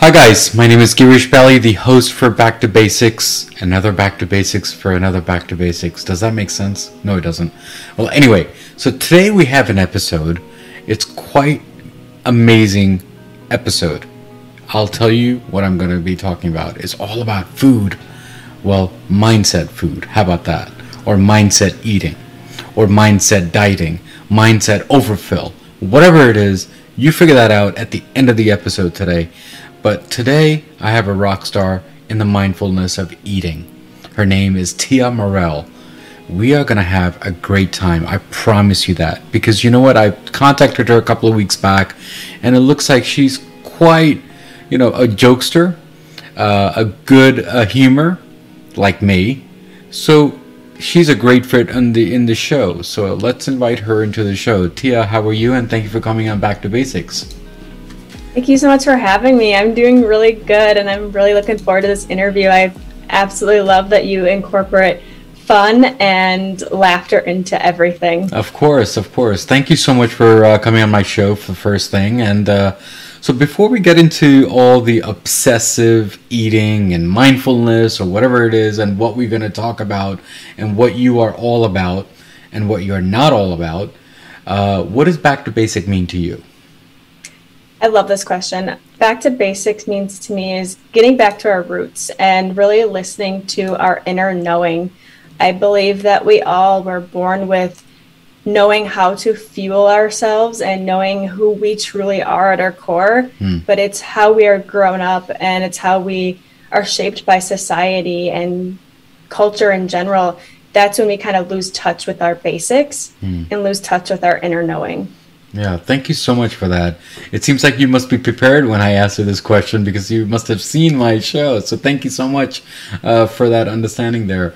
Hi guys, my name is Girish Belly, the host for Back to Basics. Another Back to Basics for another Back to Basics. Does that make sense? No, it doesn't. Well, anyway, so today we have an episode. It's quite amazing episode. I'll tell you what I'm going to be talking about. It's all about food. Well, mindset food. How about that? Or mindset eating. Or mindset dieting. Mindset overfill. Whatever it is, you figure that out at the end of the episode today. But today, I have a rock star in the mindfulness of eating. Her name is Tia Morel. We are going to have a great time. I promise you that. Because you know what? I contacted her a couple of weeks back, and it looks like she's quite, you know, a jokester, uh, a good uh, humor, like me. So she's a great fit in the in the show. So let's invite her into the show. Tia, how are you? And thank you for coming on Back to Basics. Thank you so much for having me. I'm doing really good and I'm really looking forward to this interview. I absolutely love that you incorporate fun and laughter into everything. Of course, of course. Thank you so much for uh, coming on my show for the first thing. And uh, so, before we get into all the obsessive eating and mindfulness or whatever it is, and what we're going to talk about, and what you are all about, and what you're not all about, uh, what does back to basic mean to you? I love this question. Back to basics means to me is getting back to our roots and really listening to our inner knowing. I believe that we all were born with knowing how to fuel ourselves and knowing who we truly are at our core, mm. but it's how we are grown up and it's how we are shaped by society and culture in general. That's when we kind of lose touch with our basics mm. and lose touch with our inner knowing. Yeah, thank you so much for that. It seems like you must be prepared when I answer this question because you must have seen my show. So thank you so much uh, for that understanding there.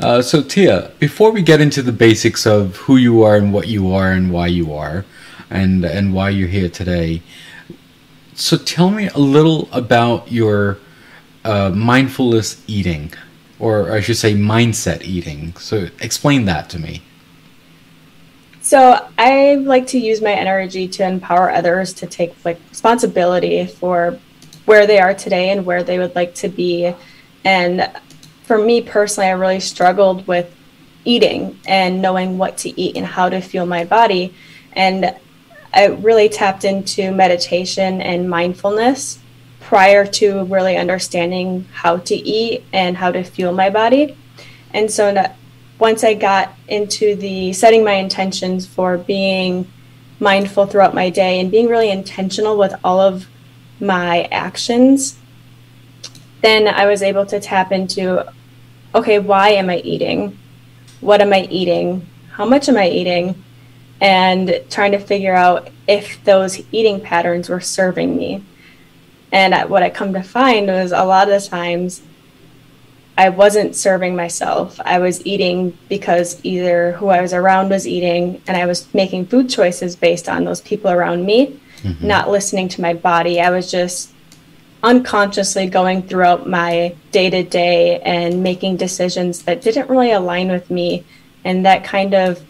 Uh, so Tia, before we get into the basics of who you are and what you are and why you are, and and why you're here today, so tell me a little about your uh, mindfulness eating, or I should say mindset eating. So explain that to me. So I like to use my energy to empower others to take like responsibility for where they are today and where they would like to be. And for me personally, I really struggled with eating and knowing what to eat and how to fuel my body. And I really tapped into meditation and mindfulness prior to really understanding how to eat and how to fuel my body. And so once I got into the setting my intentions for being mindful throughout my day and being really intentional with all of my actions, then I was able to tap into okay, why am I eating? What am I eating? How much am I eating? And trying to figure out if those eating patterns were serving me. And what I come to find was a lot of the times I wasn't serving myself. I was eating because either who I was around was eating, and I was making food choices based on those people around me, mm-hmm. not listening to my body. I was just unconsciously going throughout my day to day and making decisions that didn't really align with me. And that kind of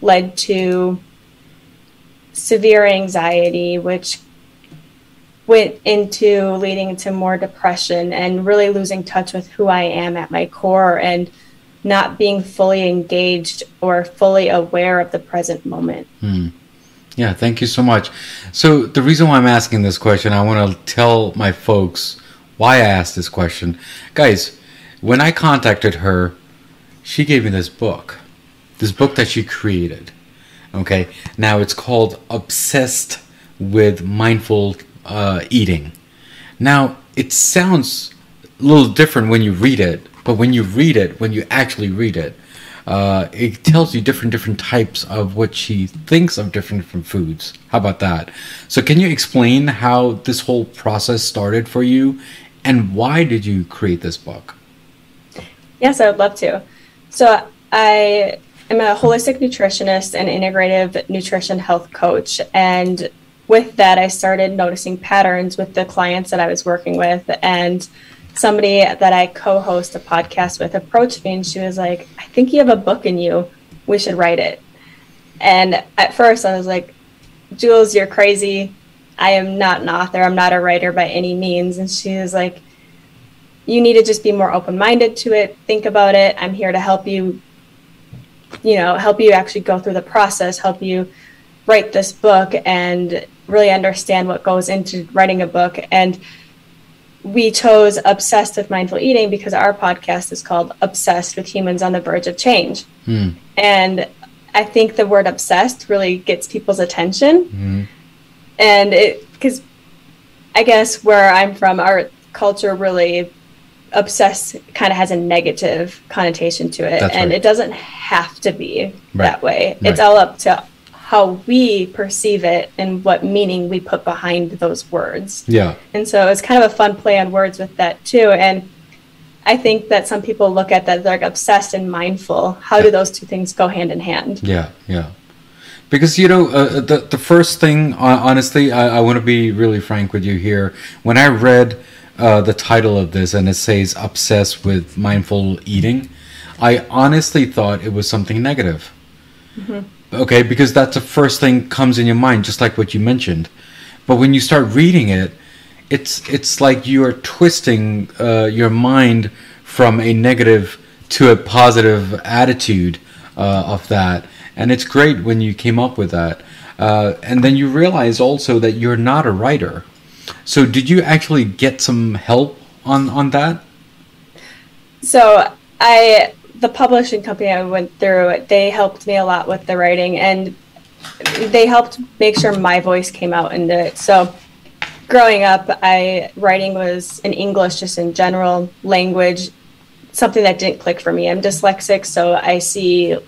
led to severe anxiety, which went into leading to more depression and really losing touch with who I am at my core and not being fully engaged or fully aware of the present moment. Hmm. Yeah, thank you so much. So, the reason why I'm asking this question, I want to tell my folks why I asked this question. Guys, when I contacted her, she gave me this book, this book that she created. Okay, now it's called Obsessed with Mindful uh, eating. Now, it sounds a little different when you read it, but when you read it, when you actually read it, uh, it tells you different different types of what she thinks of different different foods. How about that? So, can you explain how this whole process started for you, and why did you create this book? Yes, I would love to. So, I am a holistic nutritionist and integrative nutrition health coach, and with that, I started noticing patterns with the clients that I was working with. And somebody that I co host a podcast with approached me and she was like, I think you have a book in you. We should write it. And at first, I was like, Jules, you're crazy. I am not an author. I'm not a writer by any means. And she was like, you need to just be more open minded to it. Think about it. I'm here to help you, you know, help you actually go through the process, help you write this book and really understand what goes into writing a book. And we chose Obsessed with Mindful Eating because our podcast is called Obsessed with Humans on the Verge of Change. Hmm. And I think the word obsessed really gets people's attention. Hmm. And it, because I guess where I'm from, our culture really obsessed kind of has a negative connotation to it. That's and right. it doesn't have to be right. that way. Right. It's all up to how we perceive it and what meaning we put behind those words. Yeah. And so it's kind of a fun play on words with that too. And I think that some people look at that they're obsessed and mindful. How do those two things go hand in hand? Yeah, yeah. Because you know, uh, the the first thing, honestly, I, I want to be really frank with you here. When I read uh, the title of this and it says "obsessed with mindful eating," I honestly thought it was something negative. Mm-hmm okay because that's the first thing comes in your mind just like what you mentioned. But when you start reading it it's it's like you are twisting uh, your mind from a negative to a positive attitude uh, of that. And it's great when you came up with that. Uh, and then you realize also that you're not a writer. So did you actually get some help on on that? So i the publishing company I went through, they helped me a lot with the writing and they helped make sure my voice came out into it. So growing up, I writing was in English just in general, language, something that didn't click for me. I'm dyslexic, so I see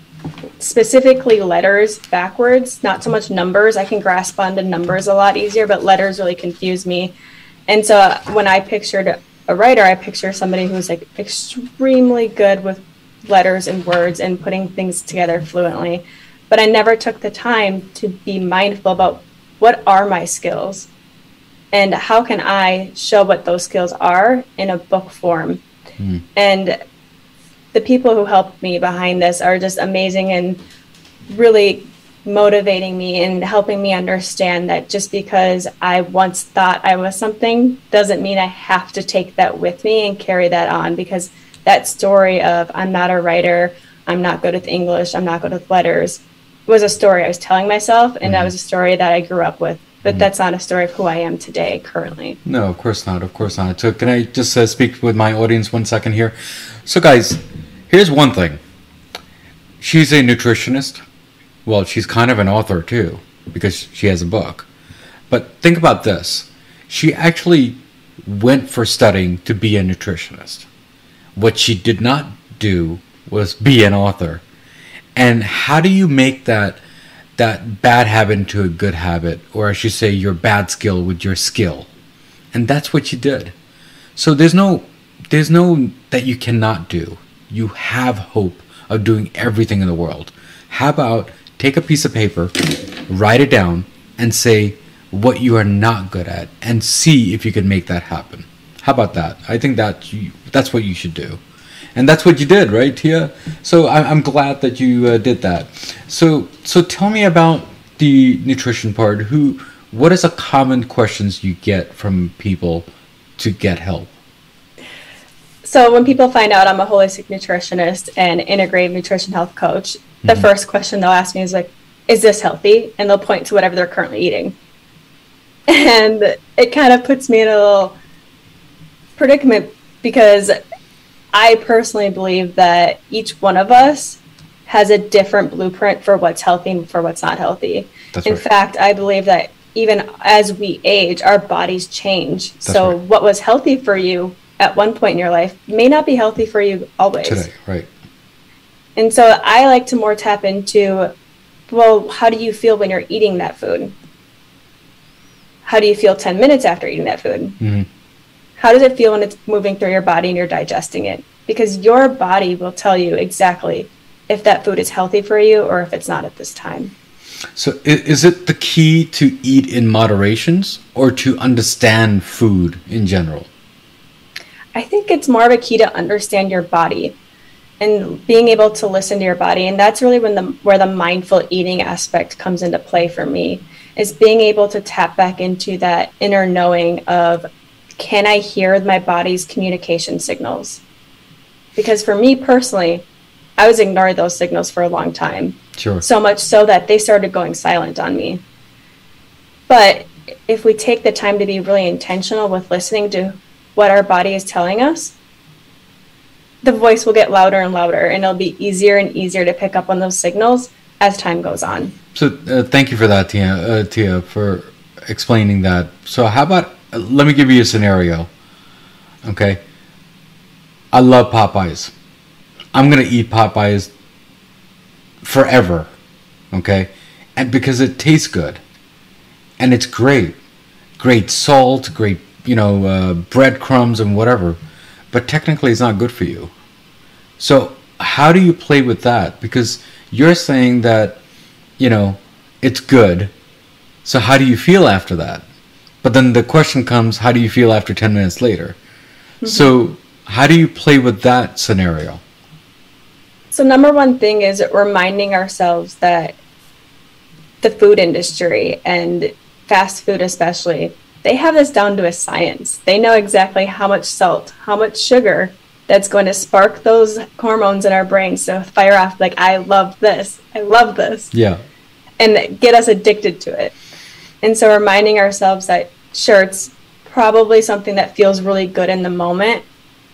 specifically letters backwards, not so much numbers. I can grasp onto numbers a lot easier, but letters really confuse me. And so when I pictured a writer, I picture somebody who's like extremely good with letters and words and putting things together fluently. But I never took the time to be mindful about what are my skills and how can I show what those skills are in a book form. Mm. And the people who helped me behind this are just amazing and really motivating me and helping me understand that just because I once thought I was something doesn't mean I have to take that with me and carry that on because that story of I'm not a writer, I'm not good with English, I'm not good with letters was a story I was telling myself, and mm-hmm. that was a story that I grew up with. But mm-hmm. that's not a story of who I am today, currently. No, of course not. Of course not. So, can I just uh, speak with my audience one second here? So, guys, here's one thing. She's a nutritionist. Well, she's kind of an author too, because she has a book. But think about this. She actually went for studying to be a nutritionist. What she did not do was be an author. And how do you make that that bad habit into a good habit, or I should say your bad skill with your skill? And that's what she did. So there's no there's no that you cannot do. You have hope of doing everything in the world. How about take a piece of paper, write it down, and say what you are not good at, and see if you can make that happen. How about that? I think that you, that's what you should do. And that's what you did, right, Tia? So I, am glad that you uh, did that. So so tell me about the nutrition part. Who, what is a common questions you get from people to get help? So when people find out I'm a holistic nutritionist and integrative nutrition health coach, the mm-hmm. first question they'll ask me is like, "Is this healthy?" And they'll point to whatever they're currently eating, and it kind of puts me in a little predicament because I personally believe that each one of us has a different blueprint for what's healthy and for what's not healthy. That's in right. fact, I believe that even as we age, our bodies change. That's so right. what was healthy for you at one point in your life may not be healthy for you always. Today, right. And so I like to more tap into well, how do you feel when you're eating that food? How do you feel 10 minutes after eating that food? Mm-hmm. How does it feel when it's moving through your body and you're digesting it? Because your body will tell you exactly if that food is healthy for you or if it's not at this time. So, is it the key to eat in moderations or to understand food in general? I think it's more of a key to understand your body and being able to listen to your body and that's really when the where the mindful eating aspect comes into play for me is being able to tap back into that inner knowing of can I hear my body's communication signals? Because for me personally, I was ignoring those signals for a long time. Sure. So much so that they started going silent on me. But if we take the time to be really intentional with listening to what our body is telling us, the voice will get louder and louder, and it'll be easier and easier to pick up on those signals as time goes on. So, uh, thank you for that, Tia, uh, Tia, for explaining that. So, how about let me give you a scenario? Okay. I love Popeyes. I'm gonna eat Popeyes forever. Okay, and because it tastes good, and it's great, great salt, great you know uh, breadcrumbs and whatever, but technically it's not good for you. So how do you play with that? Because you're saying that you know it's good. So how do you feel after that? But then the question comes, how do you feel after 10 minutes later? Mm-hmm. So how do you play with that scenario? So number one thing is reminding ourselves that the food industry and fast food especially, they have this down to a science. They know exactly how much salt, how much sugar that's going to spark those hormones in our brains to fire off like I love this. I love this. Yeah. And get us addicted to it. And so reminding ourselves that sure it's probably something that feels really good in the moment,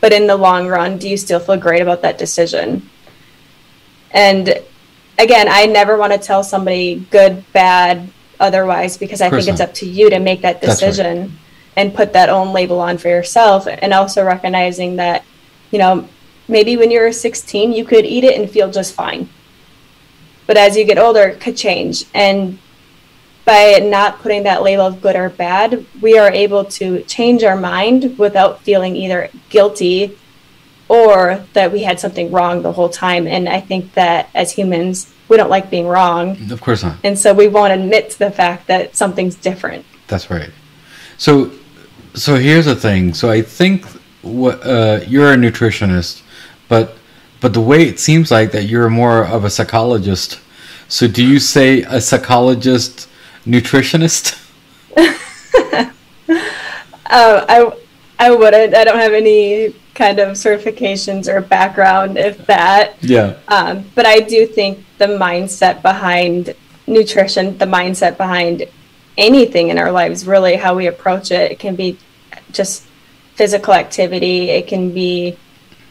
but in the long run, do you still feel great about that decision? And again, I never want to tell somebody good, bad, otherwise, because I think it's up to you to make that decision right. and put that own label on for yourself. And also recognizing that, you know, maybe when you're 16, you could eat it and feel just fine. But as you get older, it could change. And by not putting that label of good or bad, we are able to change our mind without feeling either guilty or that we had something wrong the whole time. And I think that as humans, we don't like being wrong. Of course not. And so we won't admit to the fact that something's different. That's right. So, so here's the thing. So I think what uh, you're a nutritionist, but but the way it seems like that you're more of a psychologist. So do you say a psychologist nutritionist? uh, I I wouldn't. I don't have any kind of certifications or background, if that. Yeah. Um, but I do think the mindset behind nutrition, the mindset behind anything in our lives, really how we approach it, it can be just physical activity, it can be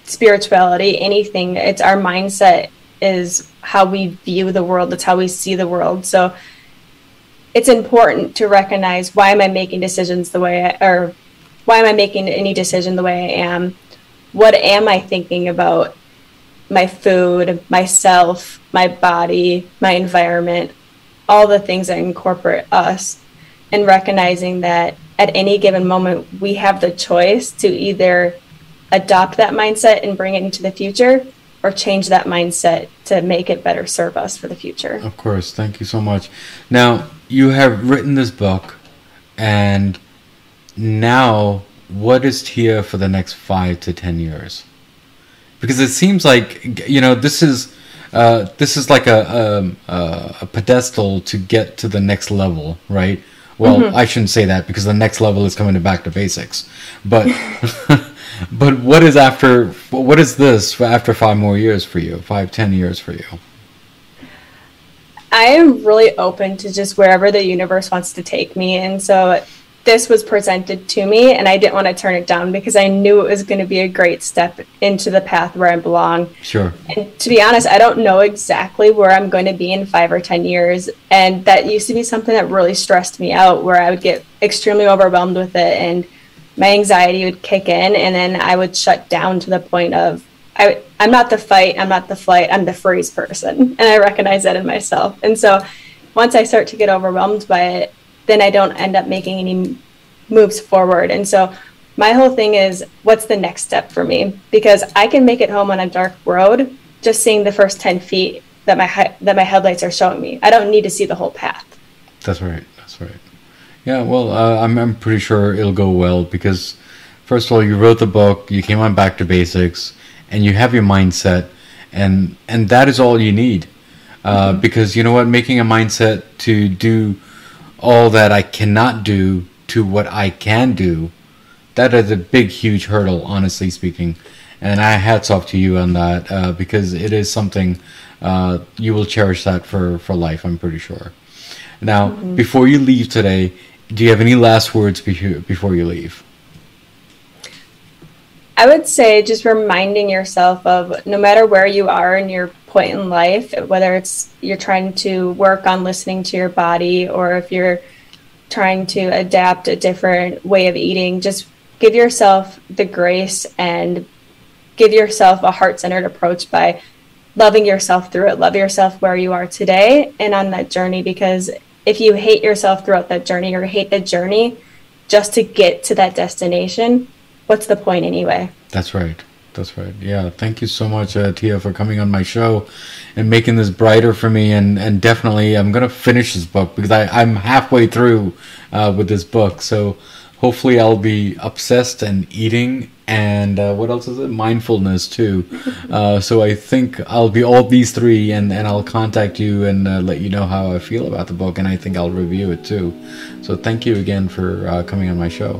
spirituality, anything. It's our mindset is how we view the world, it's how we see the world. So it's important to recognize why am I making decisions the way I, or why am I making any decision the way I am? what am I thinking about my food, myself, my body, my environment, all the things that incorporate us, and recognizing that at any given moment we have the choice to either adopt that mindset and bring it into the future or change that mindset to make it better serve us for the future. Of course. Thank you so much. Now, you have written this book and now what is Tia for the next five to ten years? Because it seems like you know this is uh, this is like a, a, a pedestal to get to the next level, right? Well, mm-hmm. I shouldn't say that because the next level is coming to back to basics. But but what is after? What is this after five more years for you? Five, ten years for you? I am really open to just wherever the universe wants to take me, and so this was presented to me and I didn't want to turn it down because I knew it was going to be a great step into the path where I belong. Sure. And to be honest, I don't know exactly where I'm going to be in five or 10 years. And that used to be something that really stressed me out where I would get extremely overwhelmed with it and my anxiety would kick in and then I would shut down to the point of I, I'm not the fight, I'm not the flight, I'm the freeze person. And I recognize that in myself. And so once I start to get overwhelmed by it, then I don't end up making any moves forward. And so my whole thing is what's the next step for me? Because I can make it home on a dark road just seeing the first 10 feet that my that my headlights are showing me. I don't need to see the whole path. That's right. Yeah, well, uh, I'm I'm pretty sure it'll go well because first of all, you wrote the book, you came on back to basics, and you have your mindset, and and that is all you need. Uh, mm-hmm. Because you know what, making a mindset to do all that I cannot do to what I can do, that is a big, huge hurdle, honestly speaking. And I hats off to you on that uh, because it is something uh, you will cherish that for, for life, I'm pretty sure. Now, mm-hmm. before you leave today, do you have any last words before you leave? I would say just reminding yourself of no matter where you are in your point in life, whether it's you're trying to work on listening to your body or if you're trying to adapt a different way of eating, just give yourself the grace and give yourself a heart centered approach by loving yourself through it. Love yourself where you are today and on that journey because if you hate yourself throughout that journey or hate the journey just to get to that destination, what's the point anyway? That's right. That's right. Yeah. Thank you so much, uh, Tia, for coming on my show and making this brighter for me. And, and definitely, I'm going to finish this book because I, I'm halfway through uh, with this book. So hopefully, I'll be obsessed and eating. And uh, what else is it? Mindfulness, too. Uh, so I think I'll be all these three and, and I'll contact you and uh, let you know how I feel about the book. And I think I'll review it, too. So thank you again for uh, coming on my show.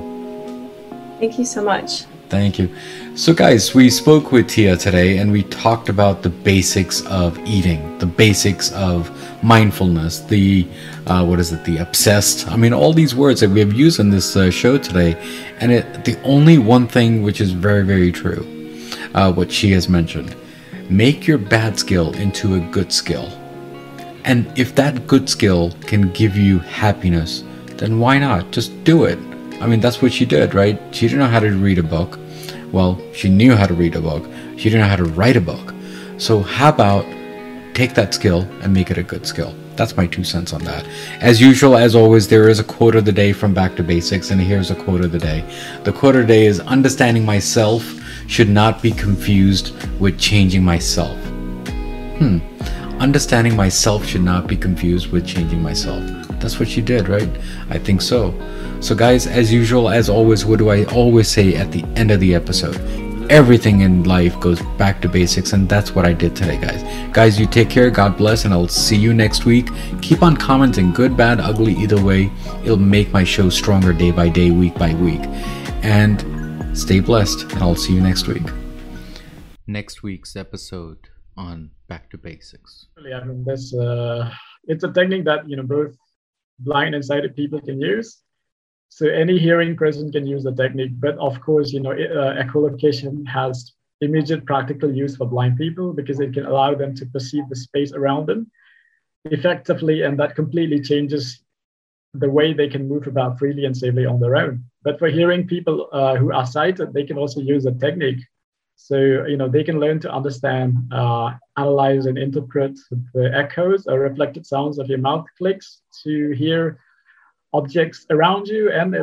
Thank you so much. Thank you. So, guys, we spoke with Tia today and we talked about the basics of eating, the basics of mindfulness, the uh, what is it, the obsessed. I mean, all these words that we have used in this uh, show today. And it, the only one thing which is very, very true, uh, what she has mentioned make your bad skill into a good skill. And if that good skill can give you happiness, then why not? Just do it. I mean, that's what she did, right? She didn't know how to read a book. Well, she knew how to read a book. She didn't know how to write a book. So, how about take that skill and make it a good skill? That's my two cents on that. As usual, as always, there is a quote of the day from Back to Basics, and here's a quote of the day. The quote of the day is Understanding myself should not be confused with changing myself. Hmm. Understanding myself should not be confused with changing myself. That's what she did, right? I think so. So, guys, as usual, as always, what do I always say at the end of the episode? Everything in life goes back to basics, and that's what I did today, guys. Guys, you take care, God bless, and I'll see you next week. Keep on commenting, good, bad, ugly, either way. It'll make my show stronger day by day, week by week. And stay blessed, and I'll see you next week. Next week's episode on Back to Basics. I mean, this uh, it's a technique that you know both blind and sighted people can use so any hearing person can use the technique, but of course, you know, uh, echolocation has immediate practical use for blind people because it can allow them to perceive the space around them effectively, and that completely changes the way they can move about freely and safely on their own. But for hearing people uh, who are sighted, they can also use the technique. So you know they can learn to understand, uh, analyze, and interpret the echoes or reflected sounds of your mouth clicks to hear objects around you and